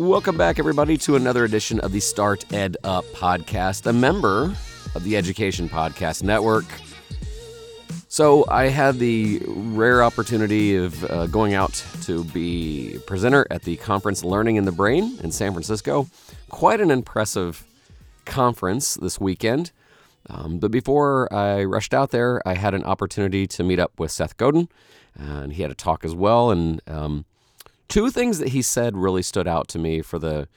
Welcome back, everybody, to another edition of the Start Ed Up podcast, a member of the Education Podcast Network. So, I had the rare opportunity of uh, going out to be presenter at the conference Learning in the Brain in San Francisco. Quite an impressive conference this weekend. Um, but before I rushed out there, I had an opportunity to meet up with Seth Godin, and he had a talk as well. And um, two things that he said really stood out to me for the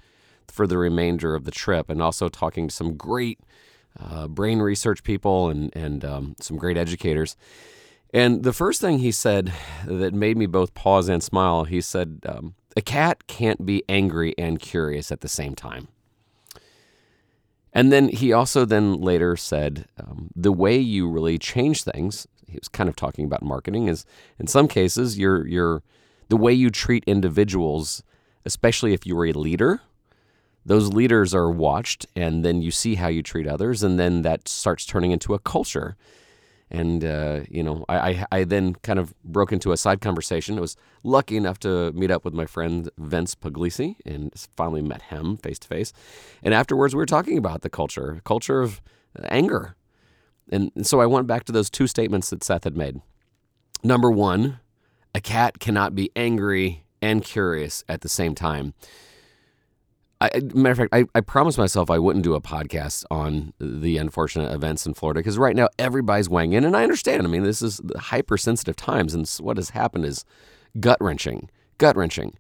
for the remainder of the trip, and also talking to some great uh, brain research people and and um, some great educators. And the first thing he said that made me both pause and smile, he said, um, "A cat can't be angry and curious at the same time." And then he also then later said, um, "The way you really change things." He was kind of talking about marketing. Is in some cases you're you're the way you treat individuals, especially if you're a leader, those leaders are watched, and then you see how you treat others, and then that starts turning into a culture. And uh, you know, I, I, I then kind of broke into a side conversation. I was lucky enough to meet up with my friend Vince Puglisi, and finally met him face to face. And afterwards, we were talking about the culture, culture of anger. And, and so I went back to those two statements that Seth had made. Number one, a cat cannot be angry and curious at the same time. I, matter of fact, I, I promised myself I wouldn't do a podcast on the unfortunate events in Florida because right now everybody's weighing in, and I understand. I mean, this is hypersensitive times, and what has happened is gut wrenching, gut wrenching.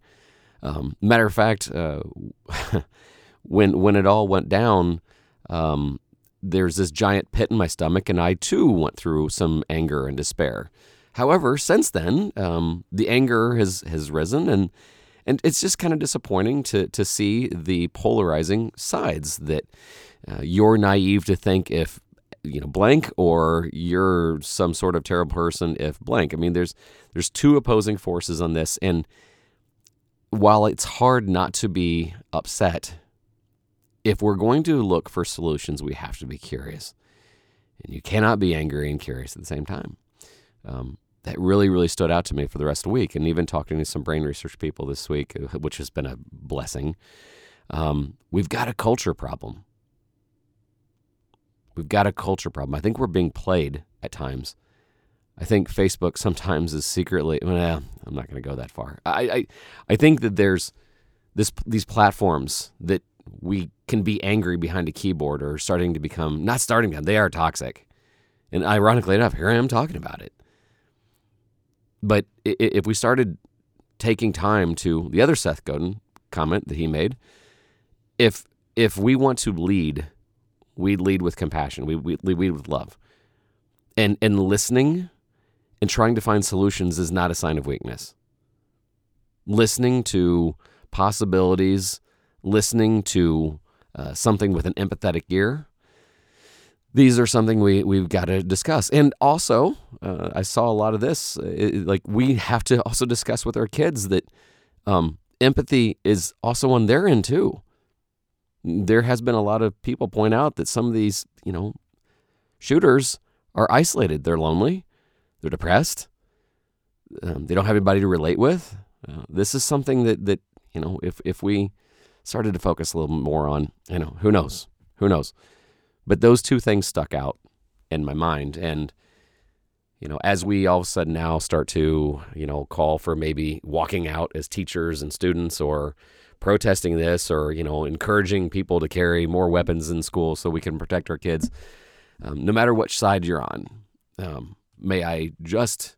Um, matter of fact, uh, when when it all went down, um, there's this giant pit in my stomach, and I too went through some anger and despair. However, since then, um, the anger has has risen, and and it's just kind of disappointing to to see the polarizing sides that uh, you're naive to think if you know blank or you're some sort of terrible person if blank. I mean, there's there's two opposing forces on this, and while it's hard not to be upset, if we're going to look for solutions, we have to be curious, and you cannot be angry and curious at the same time. Um, that really, really stood out to me for the rest of the week. And even talking to some brain research people this week, uh, which has been a blessing, um, we've got a culture problem. We've got a culture problem. I think we're being played at times. I think Facebook sometimes is secretly. Well, I'm not going to go that far. I, I, I think that there's this these platforms that we can be angry behind a keyboard are starting to become not starting to. They are toxic, and ironically enough, here I am talking about it. But if we started taking time to the other Seth Godin comment that he made, if if we want to lead, we lead with compassion. We we lead with love, and and listening and trying to find solutions is not a sign of weakness. Listening to possibilities, listening to uh, something with an empathetic ear, these are something we we've got to discuss. And also, uh, I saw a lot of this. It, like we have to also discuss with our kids that um, empathy is also on their end too. There has been a lot of people point out that some of these, you know, shooters are isolated. They're lonely. They're depressed. Um, they don't have anybody to relate with. Uh, this is something that that you know, if if we started to focus a little more on, you know, who knows, who knows. But those two things stuck out in my mind. And, you know, as we all of a sudden now start to, you know, call for maybe walking out as teachers and students or protesting this or, you know, encouraging people to carry more weapons in school so we can protect our kids, um, no matter which side you're on, um, may I just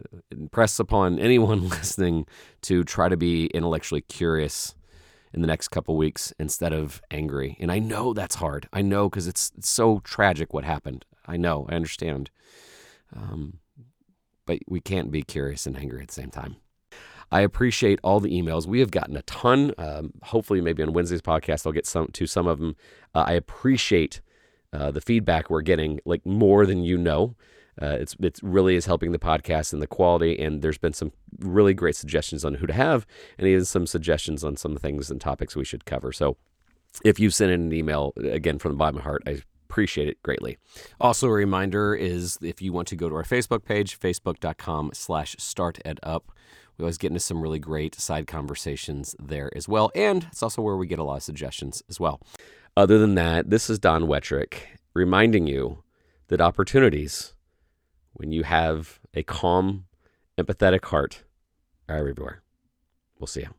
uh, impress upon anyone listening to try to be intellectually curious in the next couple weeks instead of angry. And I know that's hard. I know because it's, it's, so tragic what happened. I know. I understand. Um, but we can't be curious and angry at the same time. I appreciate all the emails. We have gotten a ton. Um, hopefully, maybe on Wednesday's podcast, I'll get some to some of them. Uh, I appreciate uh, the feedback we're getting, like more than you know. Uh, it's it really is helping the podcast and the quality. And there's been some really great suggestions on who to have, and even some suggestions on some things and topics we should cover. So if you send in an email again from the bottom of my heart, I appreciate it greatly. Also, a reminder is if you want to go to our Facebook page, facebook.com slash start ed up. We always get into some really great side conversations there as well. And it's also where we get a lot of suggestions as well. Other than that, this is Don Wettrick reminding you that opportunities when you have a calm, empathetic heart are everywhere. We'll see you.